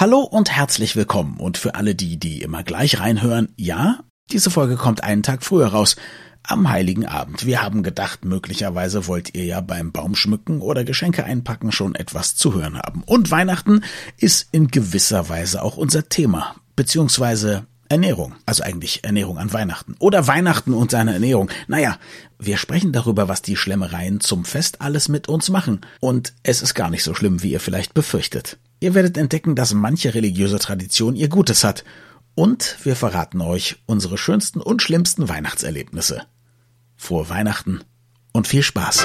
Hallo und herzlich willkommen. Und für alle die, die immer gleich reinhören, ja, diese Folge kommt einen Tag früher raus. Am heiligen Abend. Wir haben gedacht, möglicherweise wollt ihr ja beim Baumschmücken oder Geschenke einpacken schon etwas zu hören haben. Und Weihnachten ist in gewisser Weise auch unser Thema. Beziehungsweise Ernährung, also eigentlich Ernährung an Weihnachten oder Weihnachten und seine Ernährung. Naja, wir sprechen darüber, was die Schlemmereien zum Fest alles mit uns machen. Und es ist gar nicht so schlimm, wie ihr vielleicht befürchtet. Ihr werdet entdecken, dass manche religiöse Tradition ihr Gutes hat. Und wir verraten euch unsere schönsten und schlimmsten Weihnachtserlebnisse. Frohe Weihnachten und viel Spaß.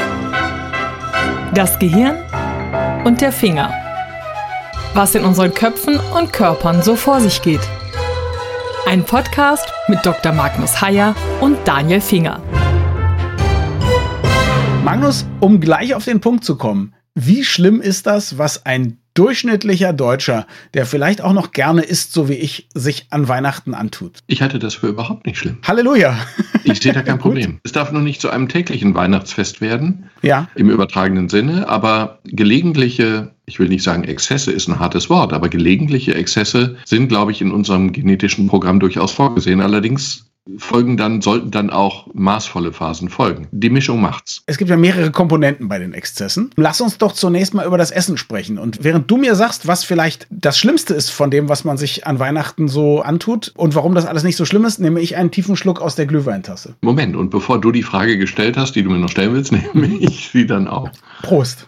Das Gehirn und der Finger. Was in unseren Köpfen und Körpern so vor sich geht. Ein Podcast mit Dr. Magnus Heyer und Daniel Finger. Magnus, um gleich auf den Punkt zu kommen, wie schlimm ist das, was ein durchschnittlicher Deutscher, der vielleicht auch noch gerne isst, so wie ich, sich an Weihnachten antut. Ich halte das für überhaupt nicht schlimm. Halleluja. Ich sehe da kein Problem. Es darf nur nicht zu einem täglichen Weihnachtsfest werden. Ja. Im übertragenen Sinne, aber gelegentliche ich will nicht sagen, Exzesse ist ein hartes Wort, aber gelegentliche Exzesse sind, glaube ich, in unserem genetischen Programm durchaus vorgesehen. Allerdings folgen dann, sollten dann auch maßvolle Phasen folgen. Die Mischung macht's. Es gibt ja mehrere Komponenten bei den Exzessen. Lass uns doch zunächst mal über das Essen sprechen. Und während du mir sagst, was vielleicht das Schlimmste ist von dem, was man sich an Weihnachten so antut und warum das alles nicht so schlimm ist, nehme ich einen tiefen Schluck aus der Glühweintasse. Moment, und bevor du die Frage gestellt hast, die du mir noch stellen willst, nehme ich sie dann auch. Prost.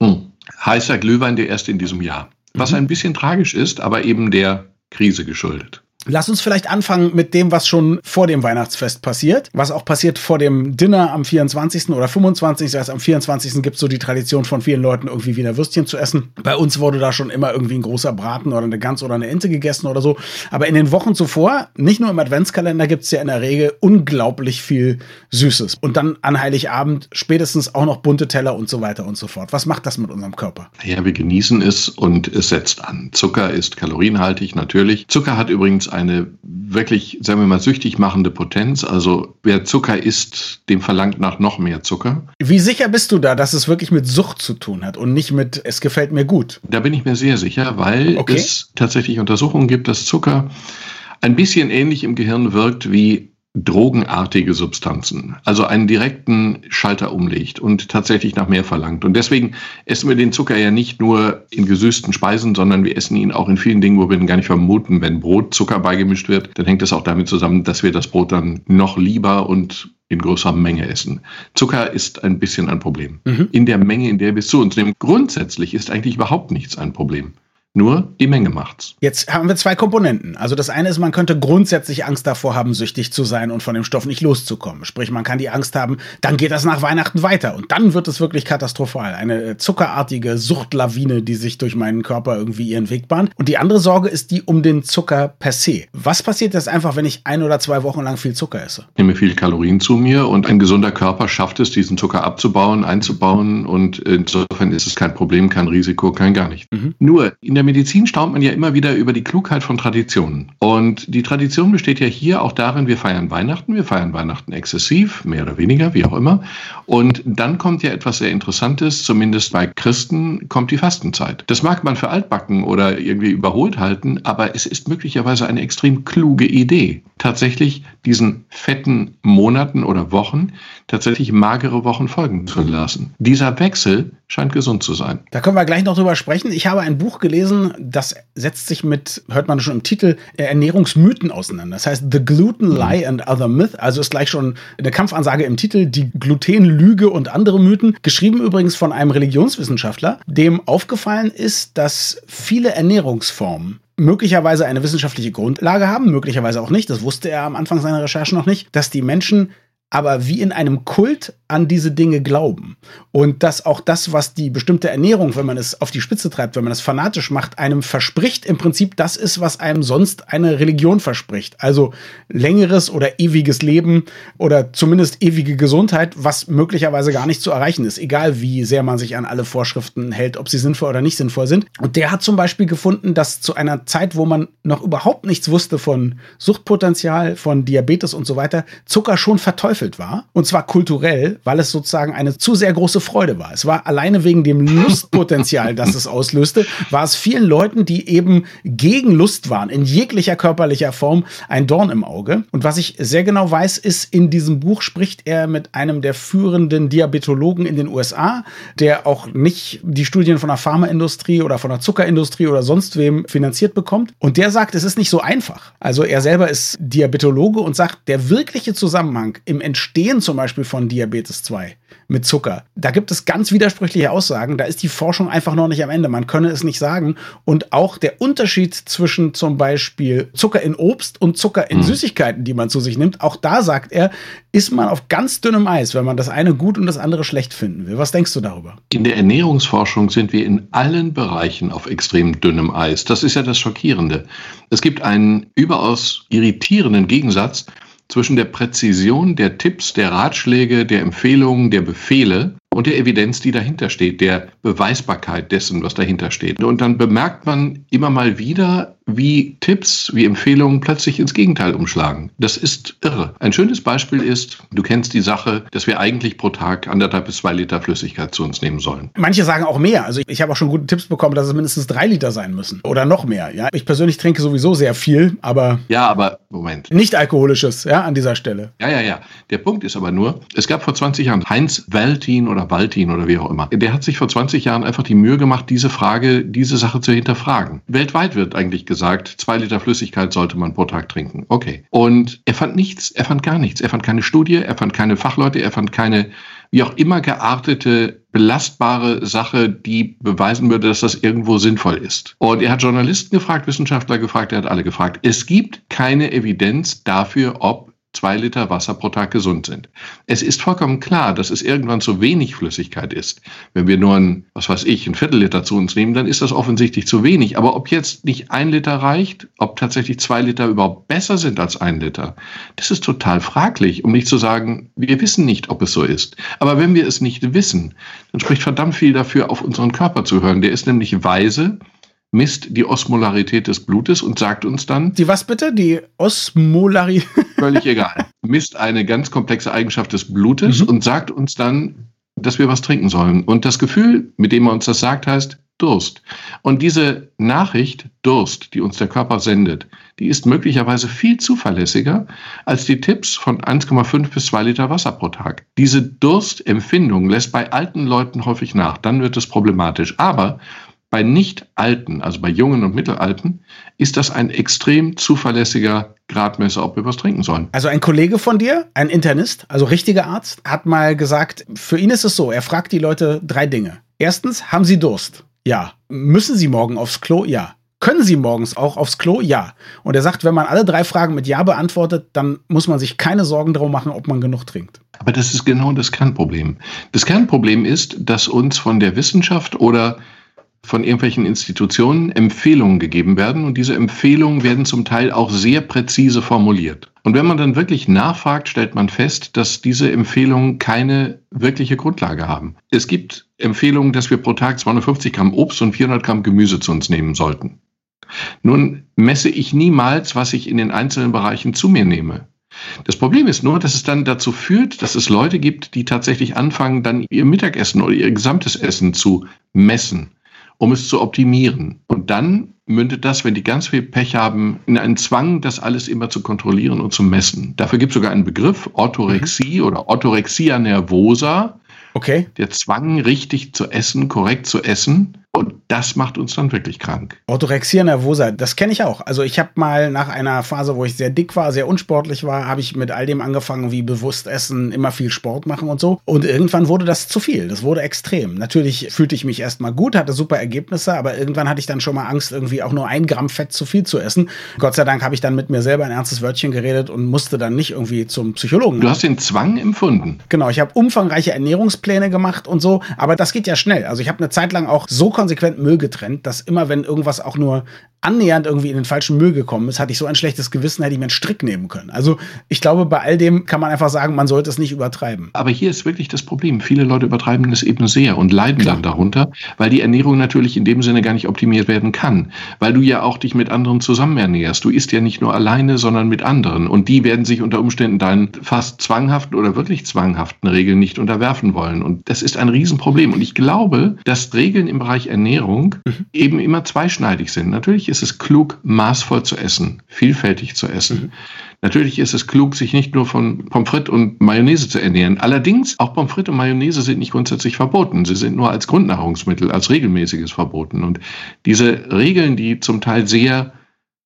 Hm. Heißer Glühwein der erste in diesem Jahr. Was mhm. ein bisschen tragisch ist, aber eben der Krise geschuldet. Lass uns vielleicht anfangen mit dem, was schon vor dem Weihnachtsfest passiert, was auch passiert vor dem Dinner am 24. oder 25. Das heißt, am 24. gibt es so die Tradition von vielen Leuten, irgendwie Wiener Würstchen zu essen. Bei uns wurde da schon immer irgendwie ein großer Braten oder eine Gans oder eine Ente gegessen oder so. Aber in den Wochen zuvor, nicht nur im Adventskalender, gibt es ja in der Regel unglaublich viel Süßes. Und dann an Heiligabend spätestens auch noch bunte Teller und so weiter und so fort. Was macht das mit unserem Körper? Ja, wir genießen es und es setzt an. Zucker ist kalorienhaltig, natürlich. Zucker hat übrigens eine wirklich, sagen wir mal, süchtig machende Potenz. Also wer Zucker isst, dem verlangt nach noch mehr Zucker. Wie sicher bist du da, dass es wirklich mit Sucht zu tun hat und nicht mit, es gefällt mir gut? Da bin ich mir sehr sicher, weil okay. es tatsächlich Untersuchungen gibt, dass Zucker ein bisschen ähnlich im Gehirn wirkt wie drogenartige Substanzen, also einen direkten Schalter umlegt und tatsächlich nach mehr verlangt. Und deswegen essen wir den Zucker ja nicht nur in gesüßten Speisen, sondern wir essen ihn auch in vielen Dingen, wo wir ihn gar nicht vermuten. Wenn Brot Zucker beigemischt wird, dann hängt das auch damit zusammen, dass wir das Brot dann noch lieber und in größerer Menge essen. Zucker ist ein bisschen ein Problem. Mhm. In der Menge, in der wir es zu uns nehmen. Grundsätzlich ist eigentlich überhaupt nichts ein Problem. Nur die Menge macht's. Jetzt haben wir zwei Komponenten. Also das eine ist, man könnte grundsätzlich Angst davor haben, süchtig zu sein und von dem Stoff nicht loszukommen. Sprich, man kann die Angst haben, dann geht das nach Weihnachten weiter und dann wird es wirklich katastrophal. Eine äh, zuckerartige Suchtlawine, die sich durch meinen Körper irgendwie ihren Weg bahnt. Und die andere Sorge ist die um den Zucker per se. Was passiert jetzt einfach, wenn ich ein oder zwei Wochen lang viel Zucker esse? Ich nehme viele Kalorien zu mir und ein gesunder Körper schafft es, diesen Zucker abzubauen, einzubauen und insofern ist es kein Problem, kein Risiko, kein gar nicht. Mhm. Nur in der der Medizin staunt man ja immer wieder über die Klugheit von Traditionen. Und die Tradition besteht ja hier auch darin, wir feiern Weihnachten, wir feiern Weihnachten exzessiv, mehr oder weniger, wie auch immer. Und dann kommt ja etwas sehr Interessantes, zumindest bei Christen kommt die Fastenzeit. Das mag man für altbacken oder irgendwie überholt halten, aber es ist möglicherweise eine extrem kluge Idee, tatsächlich diesen fetten Monaten oder Wochen tatsächlich magere Wochen folgen zu lassen. Dieser Wechsel scheint gesund zu sein. Da können wir gleich noch drüber sprechen. Ich habe ein Buch gelesen, das setzt sich mit, hört man schon im Titel, Ernährungsmythen auseinander. Das heißt The Gluten mhm. Lie and Other Myth. Also ist gleich schon eine Kampfansage im Titel, die Glutenlüge und andere Mythen. Geschrieben übrigens von einem Religionswissenschaftler, dem aufgefallen ist, dass viele Ernährungsformen möglicherweise eine wissenschaftliche Grundlage haben, möglicherweise auch nicht, das wusste er am Anfang seiner Recherche noch nicht, dass die Menschen aber wie in einem Kult an diese Dinge glauben. Und dass auch das, was die bestimmte Ernährung, wenn man es auf die Spitze treibt, wenn man es fanatisch macht, einem verspricht, im Prinzip das ist, was einem sonst eine Religion verspricht. Also längeres oder ewiges Leben oder zumindest ewige Gesundheit, was möglicherweise gar nicht zu erreichen ist, egal wie sehr man sich an alle Vorschriften hält, ob sie sinnvoll oder nicht sinnvoll sind. Und der hat zum Beispiel gefunden, dass zu einer Zeit, wo man noch überhaupt nichts wusste von Suchtpotenzial, von Diabetes und so weiter, Zucker schon verteufelt verzweifelt war. Und zwar kulturell, weil es sozusagen eine zu sehr große Freude war. Es war alleine wegen dem Lustpotenzial, das es auslöste, war es vielen Leuten, die eben gegen Lust waren, in jeglicher körperlicher Form, ein Dorn im Auge. Und was ich sehr genau weiß, ist, in diesem Buch spricht er mit einem der führenden Diabetologen in den USA, der auch nicht die Studien von der Pharmaindustrie oder von der Zuckerindustrie oder sonst wem finanziert bekommt. Und der sagt, es ist nicht so einfach. Also er selber ist Diabetologe und sagt, der wirkliche Zusammenhang im Entstehen zum Beispiel von Diabetes 2 mit Zucker. Da gibt es ganz widersprüchliche Aussagen. Da ist die Forschung einfach noch nicht am Ende. Man könne es nicht sagen. Und auch der Unterschied zwischen zum Beispiel Zucker in Obst und Zucker in mhm. Süßigkeiten, die man zu sich nimmt, auch da sagt er, ist man auf ganz dünnem Eis, wenn man das eine gut und das andere schlecht finden will. Was denkst du darüber? In der Ernährungsforschung sind wir in allen Bereichen auf extrem dünnem Eis. Das ist ja das Schockierende. Es gibt einen überaus irritierenden Gegensatz zwischen der Präzision der Tipps, der Ratschläge, der Empfehlungen, der Befehle und der Evidenz, die dahinter steht, der Beweisbarkeit dessen, was dahinter steht. Und dann bemerkt man immer mal wieder, wie Tipps, wie Empfehlungen plötzlich ins Gegenteil umschlagen. Das ist irre. Ein schönes Beispiel ist, du kennst die Sache, dass wir eigentlich pro Tag anderthalb bis zwei Liter Flüssigkeit zu uns nehmen sollen. Manche sagen auch mehr. Also ich habe auch schon gute Tipps bekommen, dass es mindestens drei Liter sein müssen. Oder noch mehr. Ja, ich persönlich trinke sowieso sehr viel, aber. Ja, aber Moment. Nicht alkoholisches, ja, an dieser Stelle. Ja, ja, ja. Der Punkt ist aber nur, es gab vor 20 Jahren Heinz Weltin oder Waltin oder wie auch immer. Der hat sich vor 20 Jahren einfach die Mühe gemacht, diese Frage, diese Sache zu hinterfragen. Weltweit wird eigentlich gesagt, zwei Liter Flüssigkeit sollte man pro Tag trinken. Okay. Und er fand nichts, er fand gar nichts. Er fand keine Studie, er fand keine Fachleute, er fand keine wie auch immer geartete, belastbare Sache, die beweisen würde, dass das irgendwo sinnvoll ist. Und er hat Journalisten gefragt, Wissenschaftler gefragt, er hat alle gefragt. Es gibt keine Evidenz dafür, ob zwei Liter Wasser pro Tag gesund sind. Es ist vollkommen klar, dass es irgendwann zu wenig Flüssigkeit ist. Wenn wir nur ein, was weiß ich, ein Viertel Liter zu uns nehmen, dann ist das offensichtlich zu wenig. Aber ob jetzt nicht ein Liter reicht, ob tatsächlich zwei Liter überhaupt besser sind als ein Liter, das ist total fraglich, um nicht zu sagen, wir wissen nicht, ob es so ist. Aber wenn wir es nicht wissen, dann spricht verdammt viel dafür, auf unseren Körper zu hören. Der ist nämlich weise, misst die Osmolarität des Blutes und sagt uns dann. Die was bitte? Die Osmolarität? Völlig egal. Misst eine ganz komplexe Eigenschaft des Blutes mhm. und sagt uns dann, dass wir was trinken sollen. Und das Gefühl, mit dem er uns das sagt, heißt Durst. Und diese Nachricht Durst, die uns der Körper sendet, die ist möglicherweise viel zuverlässiger als die Tipps von 1,5 bis 2 Liter Wasser pro Tag. Diese Durstempfindung lässt bei alten Leuten häufig nach. Dann wird es problematisch. Aber bei Nicht-Alten, also bei Jungen und Mittelalten, ist das ein extrem zuverlässiger Gradmesser, ob wir was trinken sollen. Also ein Kollege von dir, ein Internist, also richtiger Arzt, hat mal gesagt, für ihn ist es so, er fragt die Leute drei Dinge. Erstens, haben sie Durst? Ja. Müssen sie morgen aufs Klo? Ja. Können Sie morgens auch aufs Klo? Ja. Und er sagt, wenn man alle drei Fragen mit Ja beantwortet, dann muss man sich keine Sorgen darum machen, ob man genug trinkt. Aber das ist genau das Kernproblem. Das Kernproblem ist, dass uns von der Wissenschaft oder von irgendwelchen Institutionen Empfehlungen gegeben werden und diese Empfehlungen werden zum Teil auch sehr präzise formuliert. Und wenn man dann wirklich nachfragt, stellt man fest, dass diese Empfehlungen keine wirkliche Grundlage haben. Es gibt Empfehlungen, dass wir pro Tag 250 Gramm Obst und 400 Gramm Gemüse zu uns nehmen sollten. Nun messe ich niemals, was ich in den einzelnen Bereichen zu mir nehme. Das Problem ist nur, dass es dann dazu führt, dass es Leute gibt, die tatsächlich anfangen, dann ihr Mittagessen oder ihr gesamtes Essen zu messen um es zu optimieren. Und dann mündet das, wenn die ganz viel Pech haben, in einen Zwang, das alles immer zu kontrollieren und zu messen. Dafür gibt es sogar einen Begriff, Orthorexie mhm. oder Orthorexia nervosa. Okay. Der Zwang, richtig zu essen, korrekt zu essen. Und das macht uns dann wirklich krank. Orthorexia nervosa, das kenne ich auch. Also ich habe mal nach einer Phase, wo ich sehr dick war, sehr unsportlich war, habe ich mit all dem angefangen, wie bewusst essen, immer viel Sport machen und so. Und irgendwann wurde das zu viel. Das wurde extrem. Natürlich fühlte ich mich erstmal gut, hatte super Ergebnisse, aber irgendwann hatte ich dann schon mal Angst, irgendwie auch nur ein Gramm Fett zu viel zu essen. Gott sei Dank habe ich dann mit mir selber ein ernstes Wörtchen geredet und musste dann nicht irgendwie zum Psychologen. Du hast den Zwang empfunden. Genau, ich habe umfangreiche Ernährungspläne gemacht und so, aber das geht ja schnell. Also ich habe eine Zeit lang auch so konsequent Müll getrennt, dass immer, wenn irgendwas auch nur annähernd irgendwie in den falschen Müll gekommen ist, hatte ich so ein schlechtes Gewissen, hätte ich mir einen Strick nehmen können. Also ich glaube, bei all dem kann man einfach sagen, man sollte es nicht übertreiben. Aber hier ist wirklich das Problem. Viele Leute übertreiben das eben sehr und leiden Klar. dann darunter, weil die Ernährung natürlich in dem Sinne gar nicht optimiert werden kann. Weil du ja auch dich mit anderen zusammen ernährst. Du isst ja nicht nur alleine, sondern mit anderen. Und die werden sich unter Umständen deinen fast zwanghaften oder wirklich zwanghaften Regeln nicht unterwerfen wollen. Und das ist ein Riesenproblem. Und ich glaube, dass Regeln im Bereich Ernährung mhm. eben immer zweischneidig sind. Natürlich ist es klug, maßvoll zu essen, vielfältig zu essen. Mhm. Natürlich ist es klug, sich nicht nur von Pommes frites und Mayonnaise zu ernähren. Allerdings, auch Pommes frites und Mayonnaise sind nicht grundsätzlich verboten. Sie sind nur als Grundnahrungsmittel, als regelmäßiges verboten. Und diese Regeln, die zum Teil sehr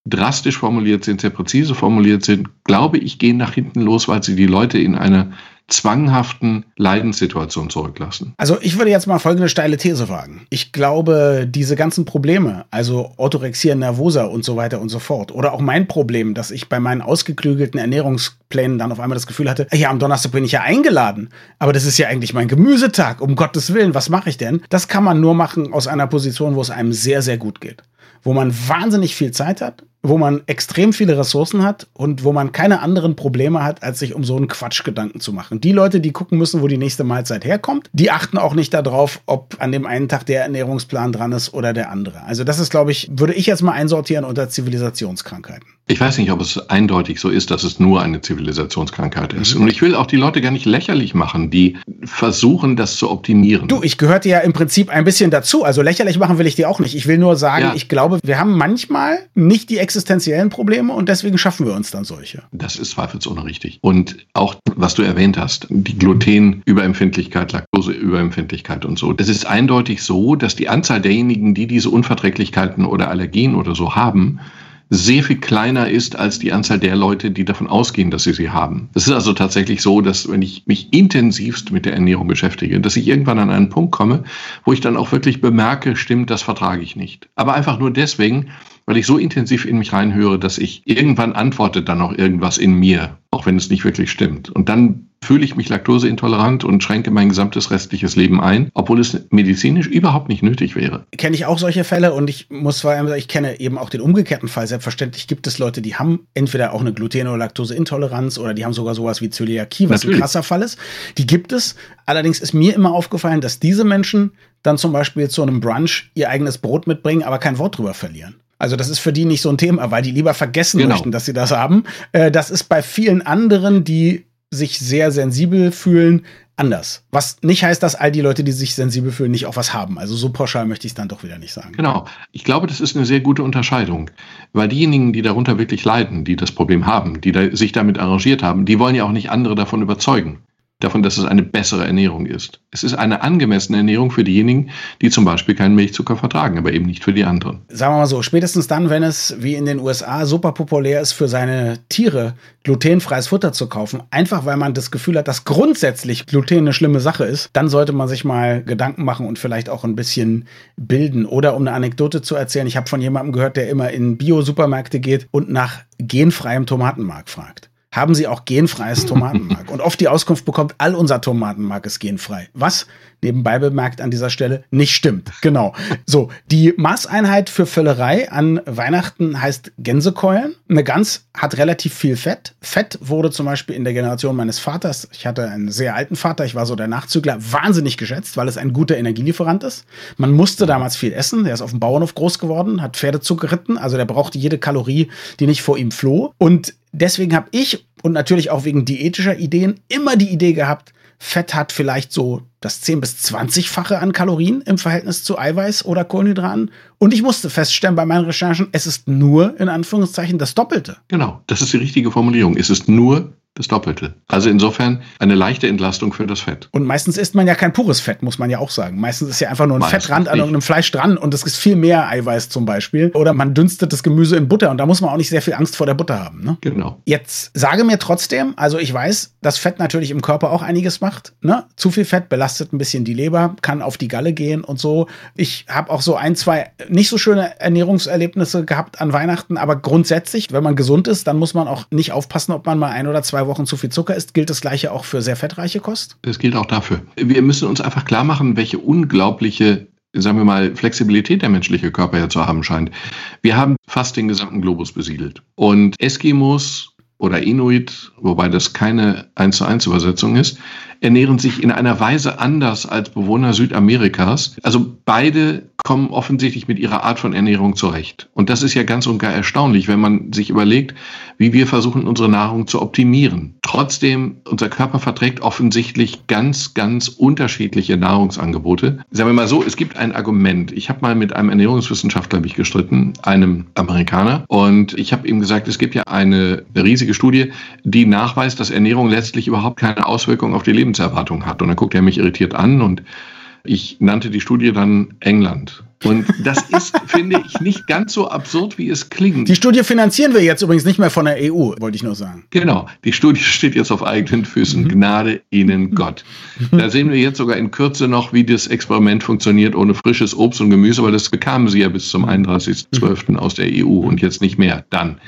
drastisch formuliert sind, sehr präzise formuliert sind, glaube ich, gehen nach hinten los, weil sie die Leute in eine zwanghaften Leidenssituation zurücklassen. Also ich würde jetzt mal folgende steile These wagen. Ich glaube, diese ganzen Probleme, also Orthorexia nervosa und so weiter und so fort, oder auch mein Problem, dass ich bei meinen ausgeklügelten Ernährungsplänen dann auf einmal das Gefühl hatte, ja, am Donnerstag bin ich ja eingeladen, aber das ist ja eigentlich mein Gemüsetag, um Gottes Willen, was mache ich denn? Das kann man nur machen aus einer Position, wo es einem sehr, sehr gut geht wo man wahnsinnig viel Zeit hat, wo man extrem viele Ressourcen hat und wo man keine anderen Probleme hat, als sich um so einen Quatsch Gedanken zu machen. Die Leute, die gucken müssen, wo die nächste Mahlzeit herkommt, die achten auch nicht darauf, ob an dem einen Tag der Ernährungsplan dran ist oder der andere. Also das ist, glaube ich, würde ich jetzt mal einsortieren unter Zivilisationskrankheiten. Ich weiß nicht, ob es eindeutig so ist, dass es nur eine Zivilisationskrankheit ist. Mhm. Und ich will auch die Leute gar nicht lächerlich machen, die versuchen, das zu optimieren. Du, ich gehörte ja im Prinzip ein bisschen dazu. Also lächerlich machen will ich die auch nicht. Ich will nur sagen, ja. ich glaube, wir haben manchmal nicht die existenziellen Probleme und deswegen schaffen wir uns dann solche. Das ist zweifelsohne richtig. Und auch, was du erwähnt hast, die Glutenüberempfindlichkeit, Laktoseüberempfindlichkeit und so. Es ist eindeutig so, dass die Anzahl derjenigen, die diese Unverträglichkeiten oder Allergien oder so haben, sehr viel kleiner ist als die Anzahl der Leute, die davon ausgehen, dass sie sie haben. Es ist also tatsächlich so, dass wenn ich mich intensivst mit der Ernährung beschäftige, dass ich irgendwann an einen Punkt komme, wo ich dann auch wirklich bemerke, stimmt, das vertrage ich nicht. Aber einfach nur deswegen, weil ich so intensiv in mich reinhöre, dass ich irgendwann antwortet dann auch irgendwas in mir, auch wenn es nicht wirklich stimmt. Und dann fühle ich mich laktoseintolerant und schränke mein gesamtes restliches Leben ein, obwohl es medizinisch überhaupt nicht nötig wäre. Kenne ich auch solche Fälle und ich muss vor allem sagen, ich kenne eben auch den umgekehrten Fall. Selbstverständlich gibt es Leute, die haben entweder auch eine Gluten- oder Laktoseintoleranz oder die haben sogar sowas wie Zöliakie, was Natürlich. ein krasser Fall ist. Die gibt es. Allerdings ist mir immer aufgefallen, dass diese Menschen dann zum Beispiel zu einem Brunch ihr eigenes Brot mitbringen, aber kein Wort drüber verlieren. Also das ist für die nicht so ein Thema, weil die lieber vergessen genau. möchten, dass sie das haben. Äh, das ist bei vielen anderen, die sich sehr sensibel fühlen, anders. Was nicht heißt, dass all die Leute, die sich sensibel fühlen, nicht auch was haben. Also so pauschal möchte ich es dann doch wieder nicht sagen. Genau. Ich glaube, das ist eine sehr gute Unterscheidung. Weil diejenigen, die darunter wirklich leiden, die das Problem haben, die da, sich damit arrangiert haben, die wollen ja auch nicht andere davon überzeugen davon, dass es eine bessere Ernährung ist. Es ist eine angemessene Ernährung für diejenigen, die zum Beispiel keinen Milchzucker vertragen, aber eben nicht für die anderen. Sagen wir mal so, spätestens dann, wenn es wie in den USA super populär ist, für seine Tiere glutenfreies Futter zu kaufen, einfach weil man das Gefühl hat, dass grundsätzlich Gluten eine schlimme Sache ist, dann sollte man sich mal Gedanken machen und vielleicht auch ein bisschen bilden. Oder um eine Anekdote zu erzählen, ich habe von jemandem gehört, der immer in Bio-Supermärkte geht und nach genfreiem Tomatenmark fragt haben sie auch genfreies Tomatenmark. Und oft die Auskunft bekommt, all unser Tomatenmark ist genfrei. Was nebenbei bemerkt an dieser Stelle nicht stimmt. Genau. So, die Maßeinheit für Völlerei an Weihnachten heißt Gänsekeulen. Eine Gans hat relativ viel Fett. Fett wurde zum Beispiel in der Generation meines Vaters, ich hatte einen sehr alten Vater, ich war so der Nachzügler, wahnsinnig geschätzt, weil es ein guter Energielieferant ist. Man musste damals viel essen. Der ist auf dem Bauernhof groß geworden, hat Pferdezug geritten, also der brauchte jede Kalorie, die nicht vor ihm floh. Und deswegen habe ich und natürlich auch wegen diätischer Ideen immer die Idee gehabt, Fett hat vielleicht so das 10 bis 20-fache an Kalorien im Verhältnis zu Eiweiß oder Kohlenhydraten. Und ich musste feststellen bei meinen Recherchen, es ist nur in Anführungszeichen das Doppelte. Genau, das ist die richtige Formulierung. Es ist nur das Doppelte. Also insofern eine leichte Entlastung für das Fett. Und meistens isst man ja kein pures Fett, muss man ja auch sagen. Meistens ist ja einfach nur ein meistens Fettrand an irgendeinem Fleisch dran und es ist viel mehr Eiweiß zum Beispiel. Oder man dünstet das Gemüse in Butter und da muss man auch nicht sehr viel Angst vor der Butter haben. Ne? Genau. Jetzt sage mir trotzdem, also ich weiß, dass Fett natürlich im Körper auch einiges macht. Ne? Zu viel Fett belastet ein bisschen die Leber, kann auf die Galle gehen und so. Ich habe auch so ein, zwei nicht so schöne Ernährungserlebnisse gehabt an Weihnachten, aber grundsätzlich, wenn man gesund ist, dann muss man auch nicht aufpassen, ob man mal ein oder zwei Wochen zu viel Zucker isst. Gilt das gleiche auch für sehr fettreiche Kost? Das gilt auch dafür. Wir müssen uns einfach klar machen, welche unglaubliche sagen wir mal, Flexibilität der menschliche Körper ja zu haben scheint. Wir haben fast den gesamten Globus besiedelt. Und Eskimos oder Inuit, wobei das keine 1 zu 1 Übersetzung ist, ernähren sich in einer Weise anders als Bewohner Südamerikas. Also beide kommen offensichtlich mit ihrer Art von Ernährung zurecht. Und das ist ja ganz und gar erstaunlich, wenn man sich überlegt, wie wir versuchen, unsere Nahrung zu optimieren. Trotzdem, unser Körper verträgt offensichtlich ganz, ganz unterschiedliche Nahrungsangebote. Sagen wir mal so, es gibt ein Argument. Ich habe mal mit einem Ernährungswissenschaftler mich gestritten, einem Amerikaner, und ich habe ihm gesagt, es gibt ja eine riesige Studie, die nachweist, dass Ernährung letztlich überhaupt keine Auswirkung auf die Lebenserwartung hat. Und dann guckt er mich irritiert an und ich nannte die Studie dann England. Und das ist, finde ich, nicht ganz so absurd, wie es klingt. Die Studie finanzieren wir jetzt übrigens nicht mehr von der EU, wollte ich nur sagen. Genau, die Studie steht jetzt auf eigenen Füßen. Mhm. Gnade Ihnen Gott. Da sehen wir jetzt sogar in Kürze noch, wie das Experiment funktioniert ohne frisches Obst und Gemüse, weil das bekamen Sie ja bis zum 31.12. aus der EU und jetzt nicht mehr. Dann.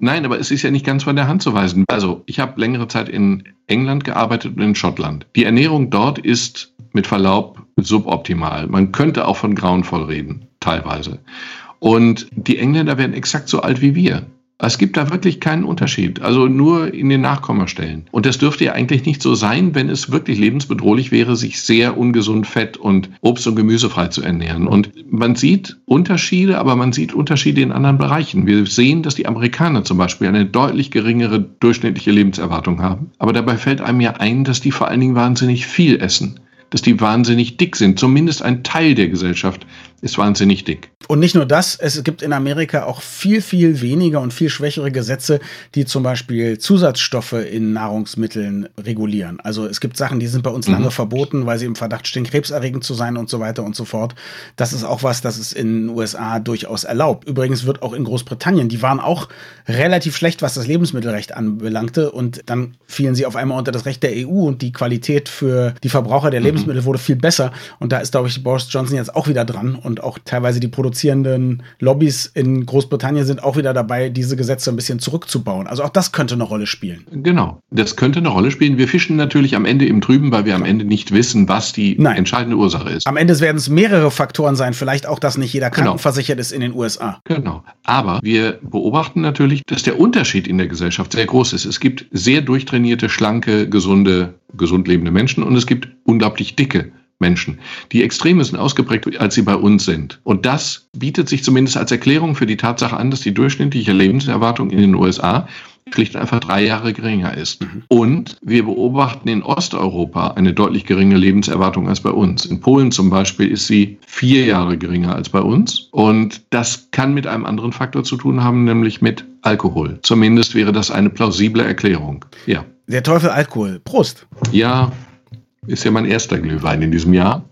Nein, aber es ist ja nicht ganz von der Hand zu weisen. Also, ich habe längere Zeit in England gearbeitet und in Schottland. Die Ernährung dort ist mit Verlaub suboptimal. Man könnte auch von grauenvoll reden, teilweise. Und die Engländer werden exakt so alt wie wir. Es gibt da wirklich keinen Unterschied, also nur in den Nachkommastellen. Und das dürfte ja eigentlich nicht so sein, wenn es wirklich lebensbedrohlich wäre, sich sehr ungesund Fett und Obst und Gemüse frei zu ernähren. Und man sieht Unterschiede, aber man sieht Unterschiede in anderen Bereichen. Wir sehen, dass die Amerikaner zum Beispiel eine deutlich geringere durchschnittliche Lebenserwartung haben. Aber dabei fällt einem ja ein, dass die vor allen Dingen wahnsinnig viel essen dass die wahnsinnig dick sind. Zumindest ein Teil der Gesellschaft ist wahnsinnig dick. Und nicht nur das, es gibt in Amerika auch viel, viel weniger und viel schwächere Gesetze, die zum Beispiel Zusatzstoffe in Nahrungsmitteln regulieren. Also es gibt Sachen, die sind bei uns mhm. lange verboten, weil sie im Verdacht stehen, krebserregend zu sein und so weiter und so fort. Das ist auch was, das ist in den USA durchaus erlaubt. Übrigens wird auch in Großbritannien, die waren auch relativ schlecht, was das Lebensmittelrecht anbelangte. Und dann fielen sie auf einmal unter das Recht der EU und die Qualität für die Verbraucher der mhm. Lebensmittel wurde viel besser. Und da ist, glaube ich, Boris Johnson jetzt auch wieder dran und auch teilweise die produzierenden Lobbys in Großbritannien sind auch wieder dabei, diese Gesetze ein bisschen zurückzubauen. Also auch das könnte eine Rolle spielen. Genau, das könnte eine Rolle spielen. Wir fischen natürlich am Ende im Trüben, weil wir am Ende nicht wissen, was die Nein. entscheidende Ursache ist. Am Ende werden es mehrere Faktoren sein, vielleicht auch, dass nicht jeder genau. krankenversichert genau. ist in den USA. Genau. Aber wir beobachten natürlich, dass der Unterschied in der Gesellschaft sehr groß ist. Es gibt sehr durchtrainierte, schlanke, gesunde, gesund lebende Menschen und es gibt unglaublich dicke Menschen. Die Extreme sind ausgeprägt, als sie bei uns sind. Und das bietet sich zumindest als Erklärung für die Tatsache an, dass die durchschnittliche Lebenserwartung in den USA schlicht und einfach drei Jahre geringer ist. Mhm. Und wir beobachten in Osteuropa eine deutlich geringe Lebenserwartung als bei uns. In Polen zum Beispiel ist sie vier Jahre geringer als bei uns. Und das kann mit einem anderen Faktor zu tun haben, nämlich mit Alkohol. Zumindest wäre das eine plausible Erklärung. Ja. Der Teufel Alkohol. Prost. Ja, ist ja mein erster Glühwein in diesem Jahr.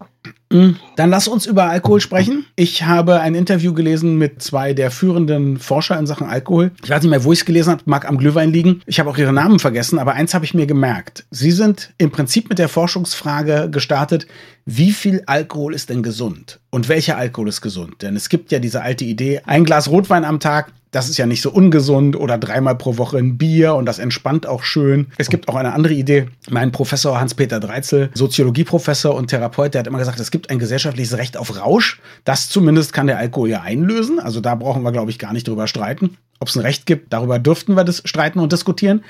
Mhm. Dann lass uns über Alkohol sprechen. Ich habe ein Interview gelesen mit zwei der führenden Forscher in Sachen Alkohol. Ich weiß nicht mehr, wo ich es gelesen habe, mag am Glühwein liegen. Ich habe auch ihre Namen vergessen, aber eins habe ich mir gemerkt. Sie sind im Prinzip mit der Forschungsfrage gestartet, wie viel Alkohol ist denn gesund? Und welcher Alkohol ist gesund? Denn es gibt ja diese alte Idee, ein Glas Rotwein am Tag, das ist ja nicht so ungesund oder dreimal pro Woche ein Bier und das entspannt auch schön. Es gibt auch eine andere Idee. Mein Professor Hans-Peter Dreizel, Soziologieprofessor und Therapeut, der hat immer gesagt, es gibt ein gesellschaftliches Recht auf Rausch. Das zumindest kann der Alkohol ja einlösen. Also da brauchen wir, glaube ich, gar nicht drüber streiten. Ob es ein Recht gibt, darüber dürften wir das streiten und diskutieren.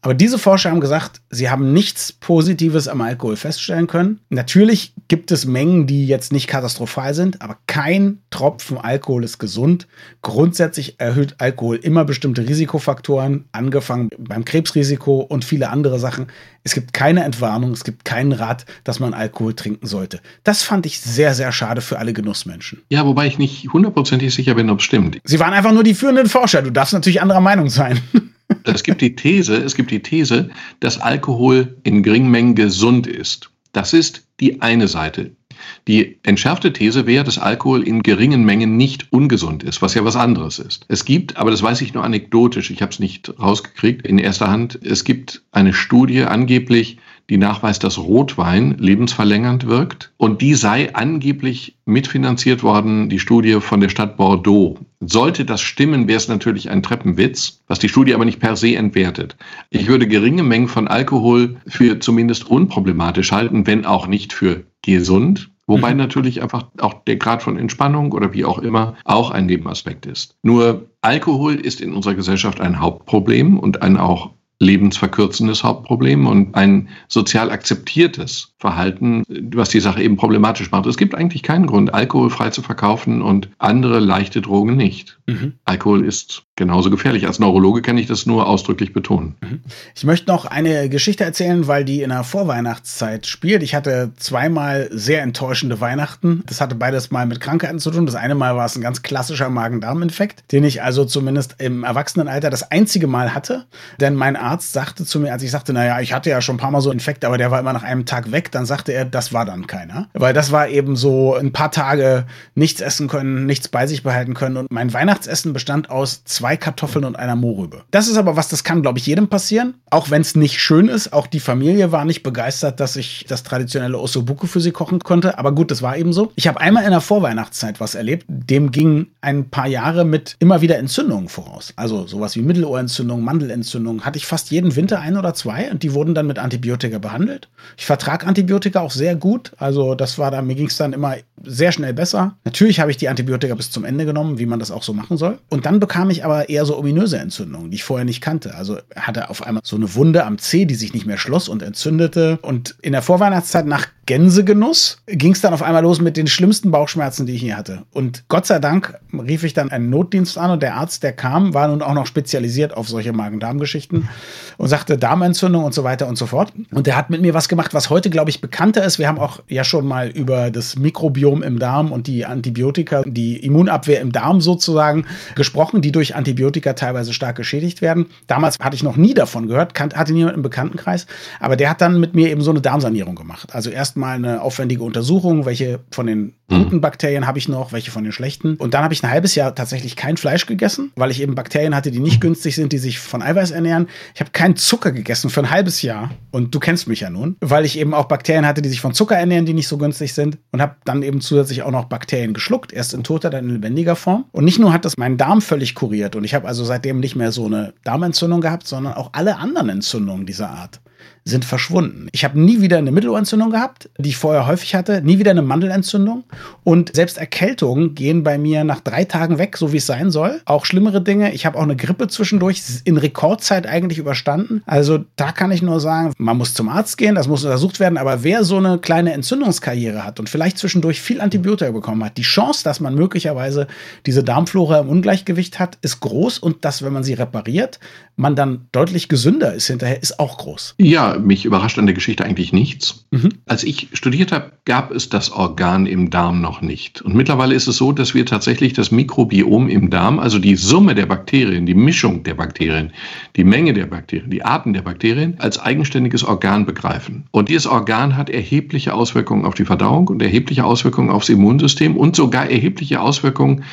Aber diese Forscher haben gesagt, sie haben nichts Positives am Alkohol feststellen können. Natürlich gibt es Mengen, die jetzt nicht katastrophal sind, aber kein Tropfen Alkohol ist gesund. Grundsätzlich erhöht Alkohol immer bestimmte Risikofaktoren, angefangen beim Krebsrisiko und viele andere Sachen. Es gibt keine Entwarnung, es gibt keinen Rat, dass man Alkohol trinken sollte. Das fand ich sehr, sehr schade für alle Genussmenschen. Ja, wobei ich nicht hundertprozentig sicher bin, ob es stimmt. Sie waren einfach nur die führenden Forscher. Du darfst natürlich anderer Meinung sein. Es gibt die These, es gibt die These, dass Alkohol in geringen Mengen gesund ist. Das ist die eine Seite. Die entschärfte These wäre, dass Alkohol in geringen Mengen nicht ungesund ist, was ja was anderes ist. Es gibt, aber das weiß ich nur anekdotisch, ich habe es nicht rausgekriegt in erster Hand, es gibt eine Studie angeblich, die nachweist, dass Rotwein lebensverlängernd wirkt. Und die sei angeblich mitfinanziert worden, die Studie von der Stadt Bordeaux. Sollte das stimmen, wäre es natürlich ein Treppenwitz, was die Studie aber nicht per se entwertet. Ich würde geringe Mengen von Alkohol für zumindest unproblematisch halten, wenn auch nicht für gesund. Wobei mhm. natürlich einfach auch der Grad von Entspannung oder wie auch immer auch ein Nebenaspekt ist. Nur Alkohol ist in unserer Gesellschaft ein Hauptproblem und ein auch lebensverkürzendes Hauptproblem und ein sozial akzeptiertes Verhalten, was die Sache eben problematisch macht. Es gibt eigentlich keinen Grund, Alkohol frei zu verkaufen und andere leichte Drogen nicht. Mhm. Alkohol ist genauso gefährlich. Als Neurologe kann ich das nur ausdrücklich betonen. Mhm. Ich möchte noch eine Geschichte erzählen, weil die in der Vorweihnachtszeit spielt. Ich hatte zweimal sehr enttäuschende Weihnachten. Das hatte beides mal mit Krankheiten zu tun. Das eine Mal war es ein ganz klassischer Magen-Darm-Infekt, den ich also zumindest im Erwachsenenalter das einzige Mal hatte. Denn mein Arzt sagte zu mir, als ich sagte, naja, ich hatte ja schon ein paar Mal so Infekt, aber der war immer nach einem Tag weg, dann sagte er, das war dann keiner. Weil das war eben so ein paar Tage nichts essen können, nichts bei sich behalten können. Und mein Weihnachtsessen bestand aus zwei Kartoffeln und einer Mohrrübe. Das ist aber was, das kann, glaube ich, jedem passieren. Auch wenn es nicht schön ist. Auch die Familie war nicht begeistert, dass ich das traditionelle Ossobuco für sie kochen konnte. Aber gut, das war eben so. Ich habe einmal in der Vorweihnachtszeit was erlebt. Dem ging ein paar Jahre mit immer wieder Entzündungen voraus. Also sowas wie Mittelohrentzündung, Mandelentzündung hatte ich fast fast jeden Winter ein oder zwei und die wurden dann mit Antibiotika behandelt. Ich vertrage Antibiotika auch sehr gut. Also das war da, mir ging es dann immer sehr schnell besser. Natürlich habe ich die Antibiotika bis zum Ende genommen, wie man das auch so machen soll. Und dann bekam ich aber eher so ominöse Entzündungen, die ich vorher nicht kannte. Also hatte auf einmal so eine Wunde am Zeh, die sich nicht mehr schloss und entzündete. Und in der Vorweihnachtszeit nach Gänsegenuss ging es dann auf einmal los mit den schlimmsten Bauchschmerzen, die ich je hatte. Und Gott sei Dank rief ich dann einen Notdienst an und der Arzt, der kam, war nun auch noch spezialisiert auf solche Magen-Darm-Geschichten und sagte Darmentzündung und so weiter und so fort. Und der hat mit mir was gemacht, was heute, glaube ich, bekannter ist. Wir haben auch ja schon mal über das Mikrobiom im Darm und die Antibiotika, die Immunabwehr im Darm sozusagen gesprochen, die durch Antibiotika teilweise stark geschädigt werden. Damals hatte ich noch nie davon gehört, hatte niemand im Bekanntenkreis, aber der hat dann mit mir eben so eine Darmsanierung gemacht. Also erst erstmal eine aufwendige Untersuchung, welche von den hm. guten Bakterien habe ich noch, welche von den schlechten. Und dann habe ich ein halbes Jahr tatsächlich kein Fleisch gegessen, weil ich eben Bakterien hatte, die nicht günstig sind, die sich von Eiweiß ernähren. Ich habe keinen Zucker gegessen für ein halbes Jahr. Und du kennst mich ja nun, weil ich eben auch Bakterien hatte, die sich von Zucker ernähren, die nicht so günstig sind. Und habe dann eben zusätzlich auch noch Bakterien geschluckt, erst in toter, dann in lebendiger Form. Und nicht nur hat das meinen Darm völlig kuriert und ich habe also seitdem nicht mehr so eine Darmentzündung gehabt, sondern auch alle anderen Entzündungen dieser Art sind verschwunden. Ich habe nie wieder eine Mittelohrentzündung gehabt, die ich vorher häufig hatte, nie wieder eine Mandelentzündung und selbst Erkältungen gehen bei mir nach drei Tagen weg, so wie es sein soll. Auch schlimmere Dinge. Ich habe auch eine Grippe zwischendurch in Rekordzeit eigentlich überstanden. Also da kann ich nur sagen, man muss zum Arzt gehen, das muss untersucht werden, aber wer so eine kleine Entzündungskarriere hat und vielleicht zwischendurch viel Antibiotika bekommen hat, die Chance, dass man möglicherweise diese Darmflora im Ungleichgewicht hat, ist groß und dass, wenn man sie repariert, man dann deutlich gesünder ist hinterher, ist auch groß. Ja, mich überrascht an der Geschichte eigentlich nichts. Mhm. Als ich studiert habe, gab es das Organ im Darm noch nicht. Und mittlerweile ist es so, dass wir tatsächlich das Mikrobiom im Darm, also die Summe der Bakterien, die Mischung der Bakterien, die Menge der Bakterien, die Arten der Bakterien, als eigenständiges Organ begreifen. Und dieses Organ hat erhebliche Auswirkungen auf die Verdauung und erhebliche Auswirkungen aufs Immunsystem und sogar erhebliche Auswirkungen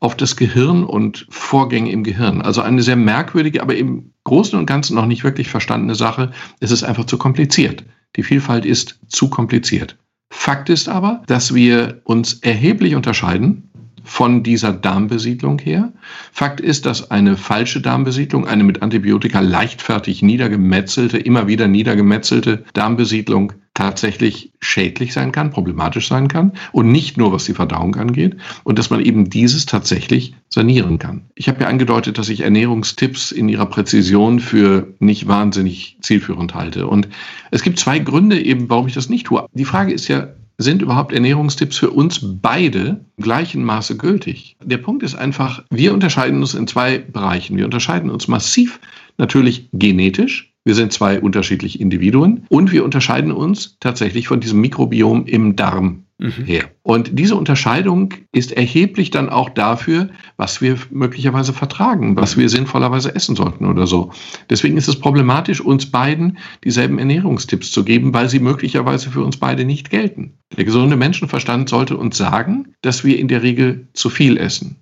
auf das Gehirn und Vorgänge im Gehirn. Also eine sehr merkwürdige, aber im Großen und Ganzen noch nicht wirklich verstandene Sache. Es ist einfach zu kompliziert. Die Vielfalt ist zu kompliziert. Fakt ist aber, dass wir uns erheblich unterscheiden von dieser Darmbesiedlung her. Fakt ist, dass eine falsche Darmbesiedlung, eine mit Antibiotika leichtfertig niedergemetzelte, immer wieder niedergemetzelte Darmbesiedlung tatsächlich schädlich sein kann, problematisch sein kann und nicht nur was die Verdauung angeht und dass man eben dieses tatsächlich sanieren kann. Ich habe ja angedeutet, dass ich Ernährungstipps in ihrer Präzision für nicht wahnsinnig zielführend halte und es gibt zwei Gründe eben, warum ich das nicht tue. Die Frage ist ja, sind überhaupt Ernährungstipps für uns beide im gleichen Maße gültig? Der Punkt ist einfach, wir unterscheiden uns in zwei Bereichen. Wir unterscheiden uns massiv natürlich genetisch, wir sind zwei unterschiedliche Individuen und wir unterscheiden uns tatsächlich von diesem Mikrobiom im Darm mhm. her. Und diese Unterscheidung ist erheblich dann auch dafür, was wir möglicherweise vertragen, was wir sinnvollerweise essen sollten oder so. Deswegen ist es problematisch, uns beiden dieselben Ernährungstipps zu geben, weil sie möglicherweise für uns beide nicht gelten. Der gesunde Menschenverstand sollte uns sagen, dass wir in der Regel zu viel essen.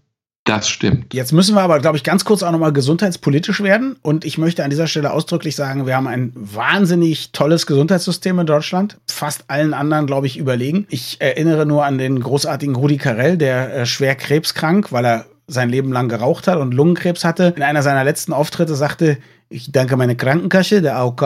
Das stimmt. Jetzt müssen wir aber, glaube ich, ganz kurz auch nochmal gesundheitspolitisch werden. Und ich möchte an dieser Stelle ausdrücklich sagen, wir haben ein wahnsinnig tolles Gesundheitssystem in Deutschland. Fast allen anderen, glaube ich, überlegen. Ich erinnere nur an den großartigen Rudi Carell, der äh, schwer krebskrank, weil er sein Leben lang geraucht hat und Lungenkrebs hatte, in einer seiner letzten Auftritte sagte, ich danke meine Krankenkasse, der AOK,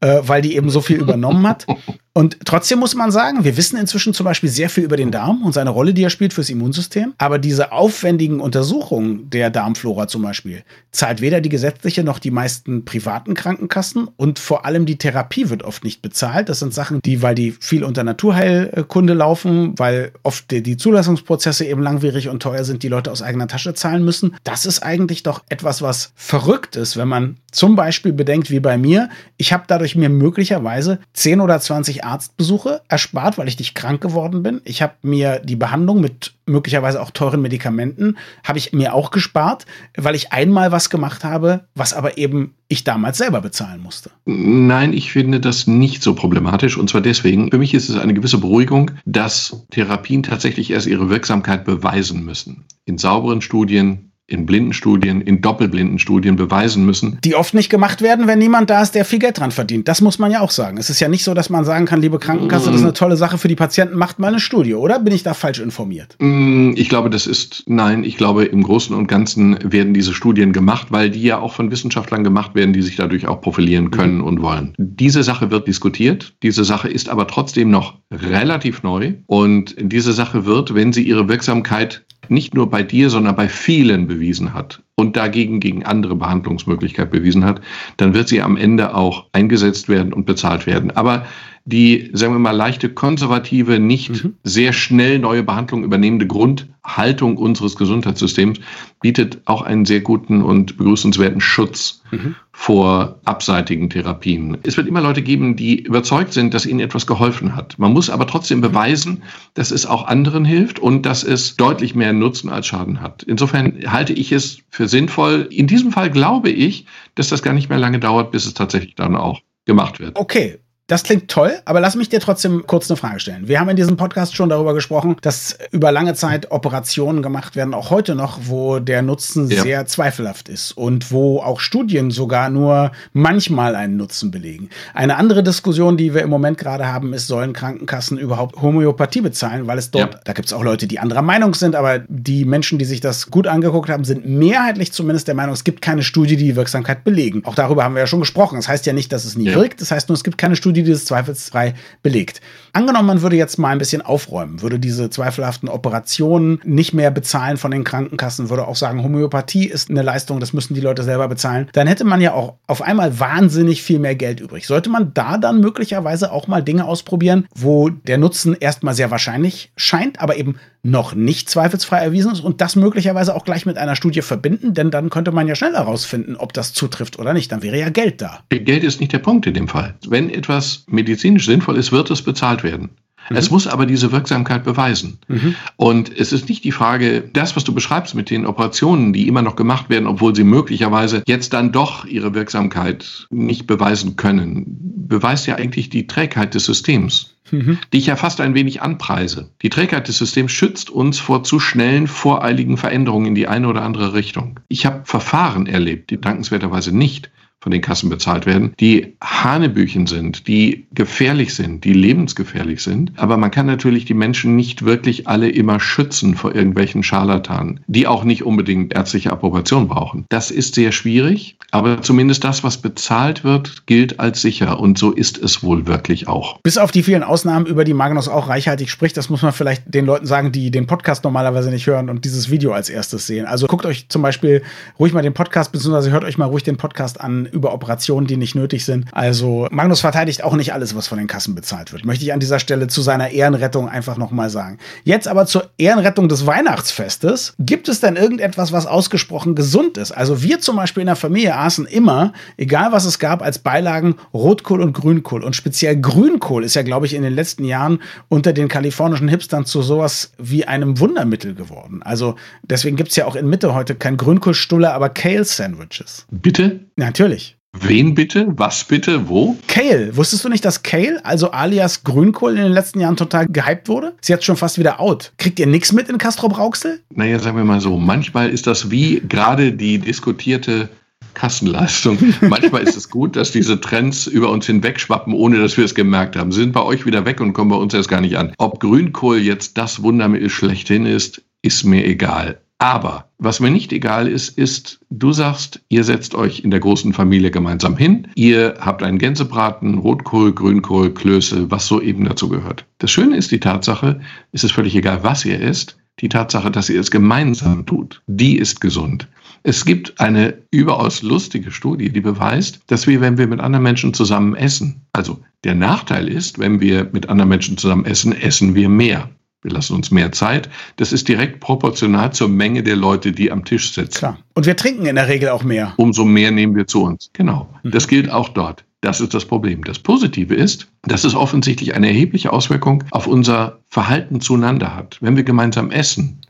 äh, weil die eben so viel übernommen hat. Und trotzdem muss man sagen, wir wissen inzwischen zum Beispiel sehr viel über den Darm und seine Rolle, die er spielt fürs Immunsystem. Aber diese aufwendigen Untersuchungen der Darmflora zum Beispiel zahlt weder die gesetzliche noch die meisten privaten Krankenkassen und vor allem die Therapie wird oft nicht bezahlt. Das sind Sachen, die, weil die viel unter Naturheilkunde laufen, weil oft die Zulassungsprozesse eben langwierig und teuer sind, die Leute aus eigener Tasche zahlen müssen. Das ist eigentlich doch etwas, was verrückt ist, wenn man zum Beispiel bedenkt, wie bei mir, ich habe dadurch mir möglicherweise 10 oder 20 Arztbesuche erspart, weil ich nicht krank geworden bin. Ich habe mir die Behandlung mit möglicherweise auch teuren Medikamenten, habe ich mir auch gespart, weil ich einmal was gemacht habe, was aber eben ich damals selber bezahlen musste. Nein, ich finde das nicht so problematisch. Und zwar deswegen, für mich ist es eine gewisse Beruhigung, dass Therapien tatsächlich erst ihre Wirksamkeit beweisen müssen. In sauberen Studien in Blindenstudien, in Doppelblindenstudien beweisen müssen. Die oft nicht gemacht werden, wenn niemand da ist, der viel Geld dran verdient. Das muss man ja auch sagen. Es ist ja nicht so, dass man sagen kann, liebe Krankenkasse, das ist eine tolle Sache für die Patienten, macht mal eine Studie, oder? Bin ich da falsch informiert? Mm, ich glaube, das ist, nein, ich glaube, im Großen und Ganzen werden diese Studien gemacht, weil die ja auch von Wissenschaftlern gemacht werden, die sich dadurch auch profilieren können mhm. und wollen. Diese Sache wird diskutiert. Diese Sache ist aber trotzdem noch relativ neu. Und diese Sache wird, wenn sie ihre Wirksamkeit nicht nur bei dir, sondern bei vielen bewiesen hat und dagegen gegen andere Behandlungsmöglichkeit bewiesen hat, dann wird sie am Ende auch eingesetzt werden und bezahlt werden. Aber die, sagen wir mal, leichte konservative, nicht mhm. sehr schnell neue Behandlung übernehmende Grundhaltung unseres Gesundheitssystems bietet auch einen sehr guten und begrüßenswerten Schutz mhm. vor abseitigen Therapien. Es wird immer Leute geben, die überzeugt sind, dass ihnen etwas geholfen hat. Man muss aber trotzdem beweisen, dass es auch anderen hilft und dass es deutlich mehr Nutzen als Schaden hat. Insofern halte ich es für sinnvoll. In diesem Fall glaube ich, dass das gar nicht mehr lange dauert, bis es tatsächlich dann auch gemacht wird. Okay, das klingt toll, aber lass mich dir trotzdem kurz eine Frage stellen. Wir haben in diesem Podcast schon darüber gesprochen, dass über lange Zeit Operationen gemacht werden, auch heute noch, wo der Nutzen ja. sehr zweifelhaft ist und wo auch Studien sogar nur manchmal einen Nutzen belegen. Eine andere Diskussion, die wir im Moment gerade haben, ist, sollen Krankenkassen überhaupt Homöopathie bezahlen, weil es dort, ja. da gibt es auch Leute, die anderer Meinung sind, aber die Menschen, die sich das gut angeguckt haben, sind mehrheitlich zumindest der Meinung, es gibt keine Studie, die die Wirksamkeit belegen. Auch darüber haben wir ja schon gesprochen. Das heißt ja nicht, dass es nie ja. wirkt, das heißt nur, es gibt keine Studie, Studie dieses zweifelsfrei belegt. Angenommen, man würde jetzt mal ein bisschen aufräumen, würde diese zweifelhaften Operationen nicht mehr bezahlen von den Krankenkassen, würde auch sagen, Homöopathie ist eine Leistung, das müssen die Leute selber bezahlen, dann hätte man ja auch auf einmal wahnsinnig viel mehr Geld übrig. Sollte man da dann möglicherweise auch mal Dinge ausprobieren, wo der Nutzen erstmal sehr wahrscheinlich scheint, aber eben noch nicht zweifelsfrei erwiesen ist und das möglicherweise auch gleich mit einer Studie verbinden, denn dann könnte man ja schnell herausfinden, ob das zutrifft oder nicht. Dann wäre ja Geld da. Geld ist nicht der Punkt in dem Fall. Wenn etwas medizinisch sinnvoll ist, wird es bezahlt werden. Mhm. Es muss aber diese Wirksamkeit beweisen. Mhm. Und es ist nicht die Frage, das, was du beschreibst mit den Operationen, die immer noch gemacht werden, obwohl sie möglicherweise jetzt dann doch ihre Wirksamkeit nicht beweisen können, beweist ja eigentlich die Trägheit des Systems. Mhm. die ich ja fast ein wenig anpreise. Die Trägheit des Systems schützt uns vor zu schnellen, voreiligen Veränderungen in die eine oder andere Richtung. Ich habe Verfahren erlebt, die dankenswerterweise nicht von den Kassen bezahlt werden, die Hanebüchen sind, die gefährlich sind, die lebensgefährlich sind. Aber man kann natürlich die Menschen nicht wirklich alle immer schützen vor irgendwelchen Scharlatanen, die auch nicht unbedingt ärztliche Approbation brauchen. Das ist sehr schwierig, aber zumindest das, was bezahlt wird, gilt als sicher und so ist es wohl wirklich auch. Bis auf die vielen Ausnahmen, über die Magnus auch reichhaltig spricht, das muss man vielleicht den Leuten sagen, die den Podcast normalerweise nicht hören und dieses Video als erstes sehen. Also guckt euch zum Beispiel ruhig mal den Podcast, beziehungsweise hört euch mal ruhig den Podcast an über Operationen, die nicht nötig sind. Also Magnus verteidigt auch nicht alles, was von den Kassen bezahlt wird. Möchte ich an dieser Stelle zu seiner Ehrenrettung einfach nochmal sagen. Jetzt aber zur Ehrenrettung des Weihnachtsfestes. Gibt es denn irgendetwas, was ausgesprochen gesund ist? Also wir zum Beispiel in der Familie aßen immer, egal was es gab, als Beilagen Rotkohl und Grünkohl. Und speziell Grünkohl ist ja, glaube ich, in den letzten Jahren unter den kalifornischen Hipstern zu sowas wie einem Wundermittel geworden. Also deswegen gibt es ja auch in Mitte heute kein Grünkohlstulle, aber Kale-Sandwiches. Bitte? Natürlich. Wen bitte? Was bitte? Wo? Kale. Wusstest du nicht, dass Kale, also alias Grünkohl, in den letzten Jahren total gehypt wurde? Ist jetzt schon fast wieder out. Kriegt ihr nichts mit in Castro Brauxel? Naja, sagen wir mal so. Manchmal ist das wie gerade die diskutierte Kassenleistung. Manchmal ist es gut, dass diese Trends über uns hinwegschwappen, ohne dass wir es gemerkt haben. Sie sind bei euch wieder weg und kommen bei uns erst gar nicht an. Ob Grünkohl jetzt das Wundermittel schlechthin ist, ist mir egal. Aber was mir nicht egal ist, ist, du sagst, ihr setzt euch in der großen Familie gemeinsam hin, ihr habt einen Gänsebraten, Rotkohl, Grünkohl, Klöße, was so eben dazu gehört. Das Schöne ist die Tatsache, es ist völlig egal, was ihr isst, die Tatsache, dass ihr es gemeinsam tut, die ist gesund. Es gibt eine überaus lustige Studie, die beweist, dass wir, wenn wir mit anderen Menschen zusammen essen, also der Nachteil ist, wenn wir mit anderen Menschen zusammen essen, essen wir mehr. Wir lassen uns mehr Zeit. Das ist direkt proportional zur Menge der Leute, die am Tisch sitzen. Klar. Und wir trinken in der Regel auch mehr. Umso mehr nehmen wir zu uns. Genau. Mhm. Das gilt auch dort. Das ist das Problem. Das Positive ist, dass es offensichtlich eine erhebliche Auswirkung auf unser Verhalten zueinander hat. Wenn wir gemeinsam essen,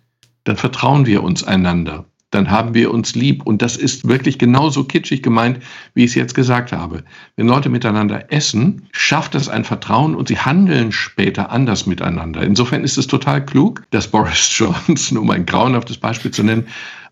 dann vertrauen wir uns einander dann haben wir uns lieb. Und das ist wirklich genauso kitschig gemeint, wie ich es jetzt gesagt habe. Wenn Leute miteinander essen, schafft das ein Vertrauen und sie handeln später anders miteinander. Insofern ist es total klug, dass Boris Johnson, um ein grauenhaftes Beispiel zu nennen,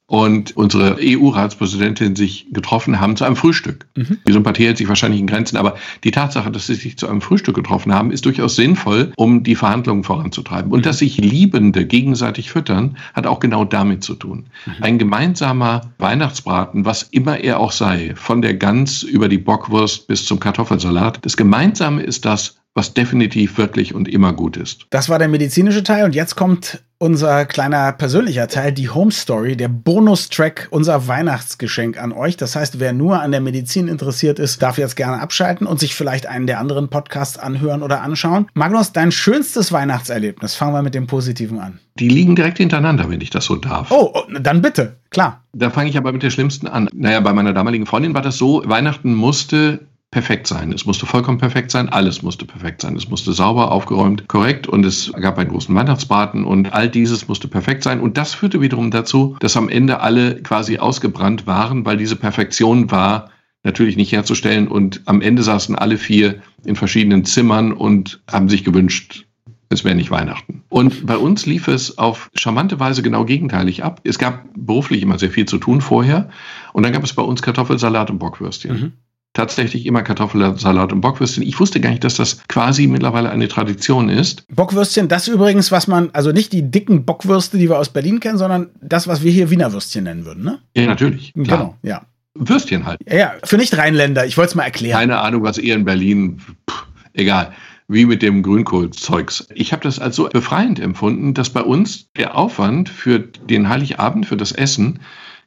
und unsere EU-Ratspräsidentin sich getroffen haben zu einem Frühstück. Mhm. Die Sympathie hält sich wahrscheinlich in Grenzen, aber die Tatsache, dass sie sich zu einem Frühstück getroffen haben, ist durchaus sinnvoll, um die Verhandlungen voranzutreiben. Und dass sich Liebende gegenseitig füttern, hat auch genau damit zu tun. Mhm. Ein gemeinsamer Weihnachtsbraten, was immer er auch sei, von der Gans über die Bockwurst bis zum Kartoffelsalat, das Gemeinsame ist das, was definitiv wirklich und immer gut ist. Das war der medizinische Teil und jetzt kommt unser kleiner persönlicher Teil, die Home Story, der Bonustrack, unser Weihnachtsgeschenk an euch. Das heißt, wer nur an der Medizin interessiert ist, darf jetzt gerne abschalten und sich vielleicht einen der anderen Podcasts anhören oder anschauen. Magnus, dein schönstes Weihnachtserlebnis. Fangen wir mit dem Positiven an. Die liegen direkt hintereinander, wenn ich das so darf. Oh, oh dann bitte, klar. Da fange ich aber mit der schlimmsten an. Naja, bei meiner damaligen Freundin war das so, Weihnachten musste perfekt sein. Es musste vollkommen perfekt sein, alles musste perfekt sein. Es musste sauber, aufgeräumt, korrekt und es gab einen großen Weihnachtsbraten und all dieses musste perfekt sein. Und das führte wiederum dazu, dass am Ende alle quasi ausgebrannt waren, weil diese Perfektion war natürlich nicht herzustellen und am Ende saßen alle vier in verschiedenen Zimmern und haben sich gewünscht, es wäre nicht Weihnachten. Und bei uns lief es auf charmante Weise genau gegenteilig ab. Es gab beruflich immer sehr viel zu tun vorher. Und dann gab es bei uns Kartoffelsalat und Bockwürstchen. Mhm tatsächlich immer Kartoffelsalat und Bockwürstchen. Ich wusste gar nicht, dass das quasi mittlerweile eine Tradition ist. Bockwürstchen, das übrigens, was man, also nicht die dicken Bockwürste, die wir aus Berlin kennen, sondern das, was wir hier Wiener Würstchen nennen würden, ne? Ja, natürlich. Klar. Genau, ja. Würstchen halt. Ja, für Nicht-Rheinländer. Ich wollte es mal erklären. Keine Ahnung, was ihr in Berlin, pff, egal wie mit dem Grünkohlzeugs. Ich habe das als so befreiend empfunden, dass bei uns der Aufwand für den Heiligabend, für das Essen,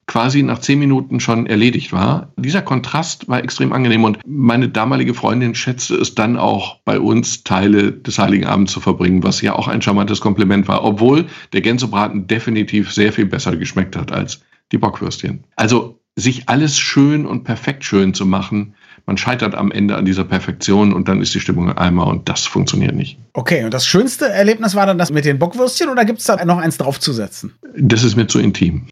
quasi nach zehn Minuten schon erledigt war. Dieser Kontrast war extrem angenehm und meine damalige Freundin schätzte es dann auch bei uns Teile des Heiligen Abends zu verbringen, was ja auch ein charmantes Kompliment war, obwohl der Gänsebraten definitiv sehr viel besser geschmeckt hat als die Bockwürstchen. Also sich alles schön und perfekt schön zu machen, man scheitert am Ende an dieser Perfektion und dann ist die Stimmung einmal und das funktioniert nicht. Okay, und das schönste Erlebnis war dann das mit den Bockwürstchen oder gibt es da noch eins draufzusetzen? Das ist mir zu intim.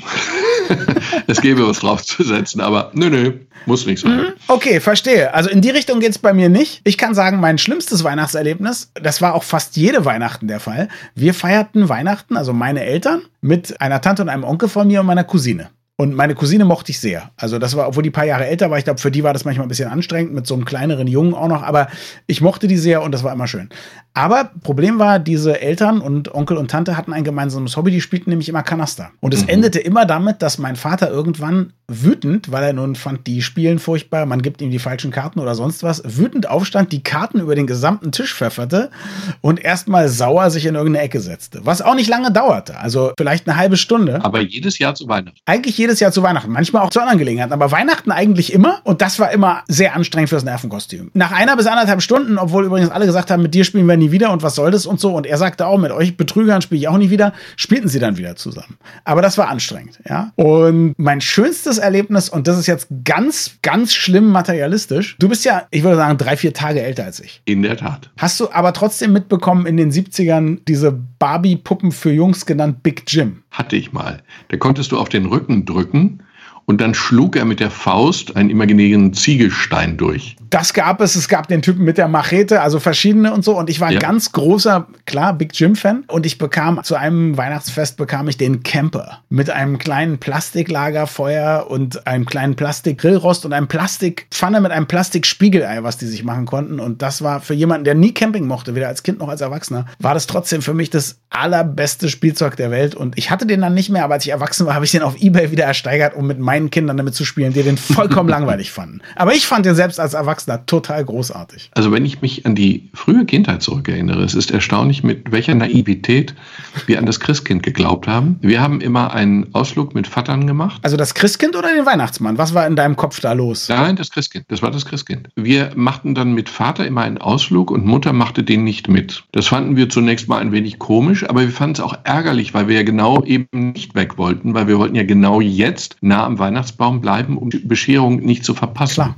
es gäbe was draufzusetzen, aber nö, nö, muss nicht sein. Mhm. Okay, verstehe. Also in die Richtung geht es bei mir nicht. Ich kann sagen, mein schlimmstes Weihnachtserlebnis, das war auch fast jede Weihnachten der Fall. Wir feierten Weihnachten, also meine Eltern, mit einer Tante und einem Onkel von mir und meiner Cousine. Und meine Cousine mochte ich sehr. Also das war, obwohl die paar Jahre älter war, ich glaube, für die war das manchmal ein bisschen anstrengend, mit so einem kleineren Jungen auch noch, aber ich mochte die sehr und das war immer schön. Aber Problem war, diese Eltern und Onkel und Tante hatten ein gemeinsames Hobby, die spielten nämlich immer Kanaster. Und es mhm. endete immer damit, dass mein Vater irgendwann wütend, weil er nun fand, die spielen furchtbar, man gibt ihm die falschen Karten oder sonst was, wütend aufstand, die Karten über den gesamten Tisch pfefferte und erstmal sauer sich in irgendeine Ecke setzte. Was auch nicht lange dauerte, also vielleicht eine halbe Stunde. Aber jedes Jahr zu Weihnachten. Eigentlich jedes Jahr zu Weihnachten, manchmal auch zu anderen Gelegenheiten, aber Weihnachten eigentlich immer und das war immer sehr anstrengend fürs Nervenkostüm. Nach einer bis anderthalb Stunden, obwohl übrigens alle gesagt haben, mit dir spielen wir nie wieder und was soll das und so und er sagte auch, mit euch Betrügern spiele ich auch nie wieder, spielten sie dann wieder zusammen. Aber das war anstrengend, ja. Und mein schönstes Erlebnis, und das ist jetzt ganz, ganz schlimm materialistisch, du bist ja, ich würde sagen, drei, vier Tage älter als ich. In der Tat. Hast du aber trotzdem mitbekommen in den 70ern diese Barbie-Puppen für Jungs genannt Big Jim? Hatte ich mal. Da konntest du auf den Rücken drücken und dann schlug er mit der Faust einen imaginären Ziegelstein durch. Das gab es. Es gab den Typen mit der Machete, also verschiedene und so. Und ich war ja. ein ganz großer, klar, Big Jim-Fan. Und ich bekam zu einem Weihnachtsfest bekam ich den Camper mit einem kleinen Plastiklagerfeuer und einem kleinen Plastikgrillrost und einem Plastikpfanne mit einem Plastikspiegelei, was die sich machen konnten. Und das war für jemanden, der nie Camping mochte, weder als Kind noch als Erwachsener, war das trotzdem für mich das allerbeste Spielzeug der Welt. Und ich hatte den dann nicht mehr, aber als ich erwachsen war, habe ich den auf Ebay wieder ersteigert, um mit meinen Kindern damit zu spielen, die den vollkommen langweilig fanden. Aber ich fand den selbst als Erwachsener total großartig. Also wenn ich mich an die frühe Kindheit zurückerinnere, es ist erstaunlich, mit welcher Naivität wir an das Christkind geglaubt haben. Wir haben immer einen Ausflug mit Vatern gemacht. Also das Christkind oder den Weihnachtsmann? Was war in deinem Kopf da los? Nein, das Christkind. Das war das Christkind. Wir machten dann mit Vater immer einen Ausflug und Mutter machte den nicht mit. Das fanden wir zunächst mal ein wenig komisch, aber wir fanden es auch ärgerlich, weil wir ja genau eben nicht weg wollten, weil wir wollten ja genau jetzt nah am Weihnachtsbaum bleiben, um die Bescherung nicht zu verpassen. Klar.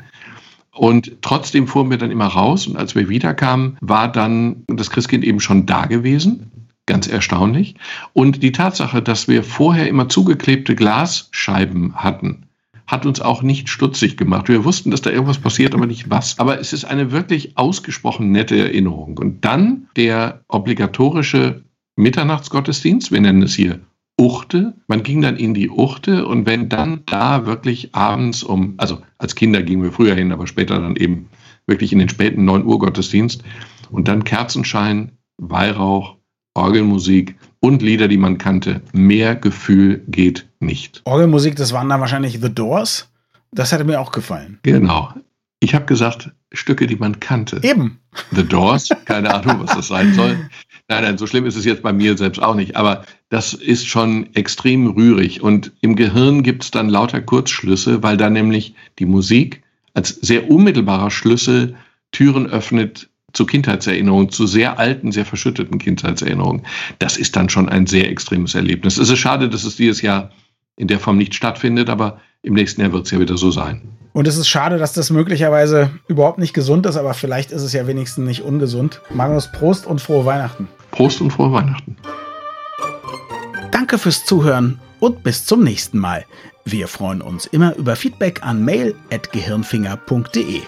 Und trotzdem fuhren wir dann immer raus und als wir wiederkamen, war dann das Christkind eben schon da gewesen. Ganz erstaunlich. Und die Tatsache, dass wir vorher immer zugeklebte Glasscheiben hatten, hat uns auch nicht stutzig gemacht. Wir wussten, dass da irgendwas passiert, aber nicht was. Aber es ist eine wirklich ausgesprochen nette Erinnerung. Und dann der obligatorische Mitternachtsgottesdienst, wir nennen es hier Uchte. Man ging dann in die Uchte und wenn dann da wirklich abends um, also als Kinder gingen wir früher hin, aber später dann eben wirklich in den späten 9 Uhr Gottesdienst und dann Kerzenschein, Weihrauch, Orgelmusik und Lieder, die man kannte. Mehr Gefühl geht nicht. Orgelmusik, das waren dann wahrscheinlich The Doors. Das hätte mir auch gefallen. Genau. Ich habe gesagt, Stücke, die man kannte. Eben. The Doors, keine Ahnung, was das sein soll. Nein, nein, so schlimm ist es jetzt bei mir selbst auch nicht. Aber das ist schon extrem rührig. Und im Gehirn gibt es dann lauter Kurzschlüsse, weil da nämlich die Musik als sehr unmittelbarer Schlüssel Türen öffnet zu Kindheitserinnerungen, zu sehr alten, sehr verschütteten Kindheitserinnerungen. Das ist dann schon ein sehr extremes Erlebnis. Es ist schade, dass es dieses Jahr in der Form nicht stattfindet, aber im nächsten Jahr wird es ja wieder so sein. Und es ist schade, dass das möglicherweise überhaupt nicht gesund ist, aber vielleicht ist es ja wenigstens nicht ungesund. Magnus, Prost und frohe Weihnachten. Prost und frohe Weihnachten. Danke fürs Zuhören und bis zum nächsten Mal. Wir freuen uns immer über Feedback an mail.gehirnfinger.de.